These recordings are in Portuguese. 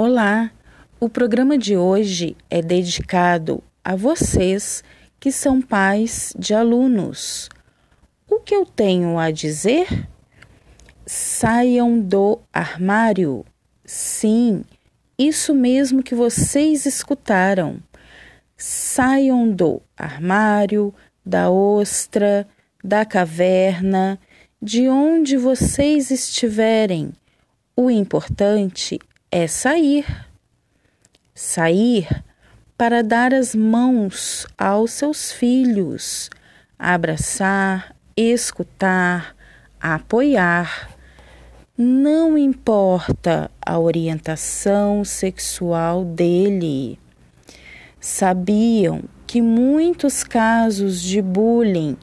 Olá! O programa de hoje é dedicado a vocês que são pais de alunos. O que eu tenho a dizer? Saiam do armário. Sim, isso mesmo que vocês escutaram. Saiam do armário, da ostra, da caverna, de onde vocês estiverem. O importante é sair. Sair para dar as mãos aos seus filhos, abraçar, escutar, apoiar. Não importa a orientação sexual dele. Sabiam que muitos casos de bullying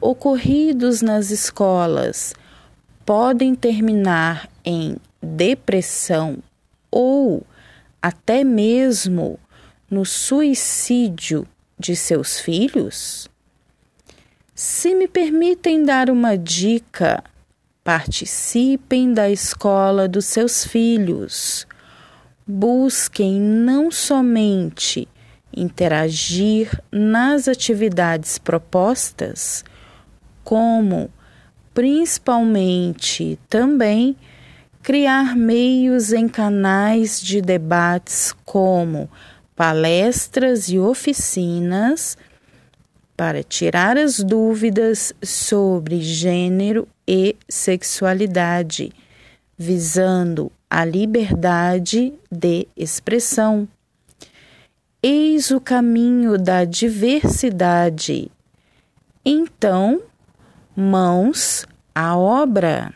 ocorridos nas escolas podem terminar em depressão ou até mesmo no suicídio de seus filhos? Se me permitem dar uma dica, participem da escola dos seus filhos. Busquem não somente interagir nas atividades propostas, como principalmente também criar meios em canais de debates como palestras e oficinas para tirar as dúvidas sobre gênero e sexualidade, visando a liberdade de expressão. Eis o caminho da diversidade. Então, mãos à obra.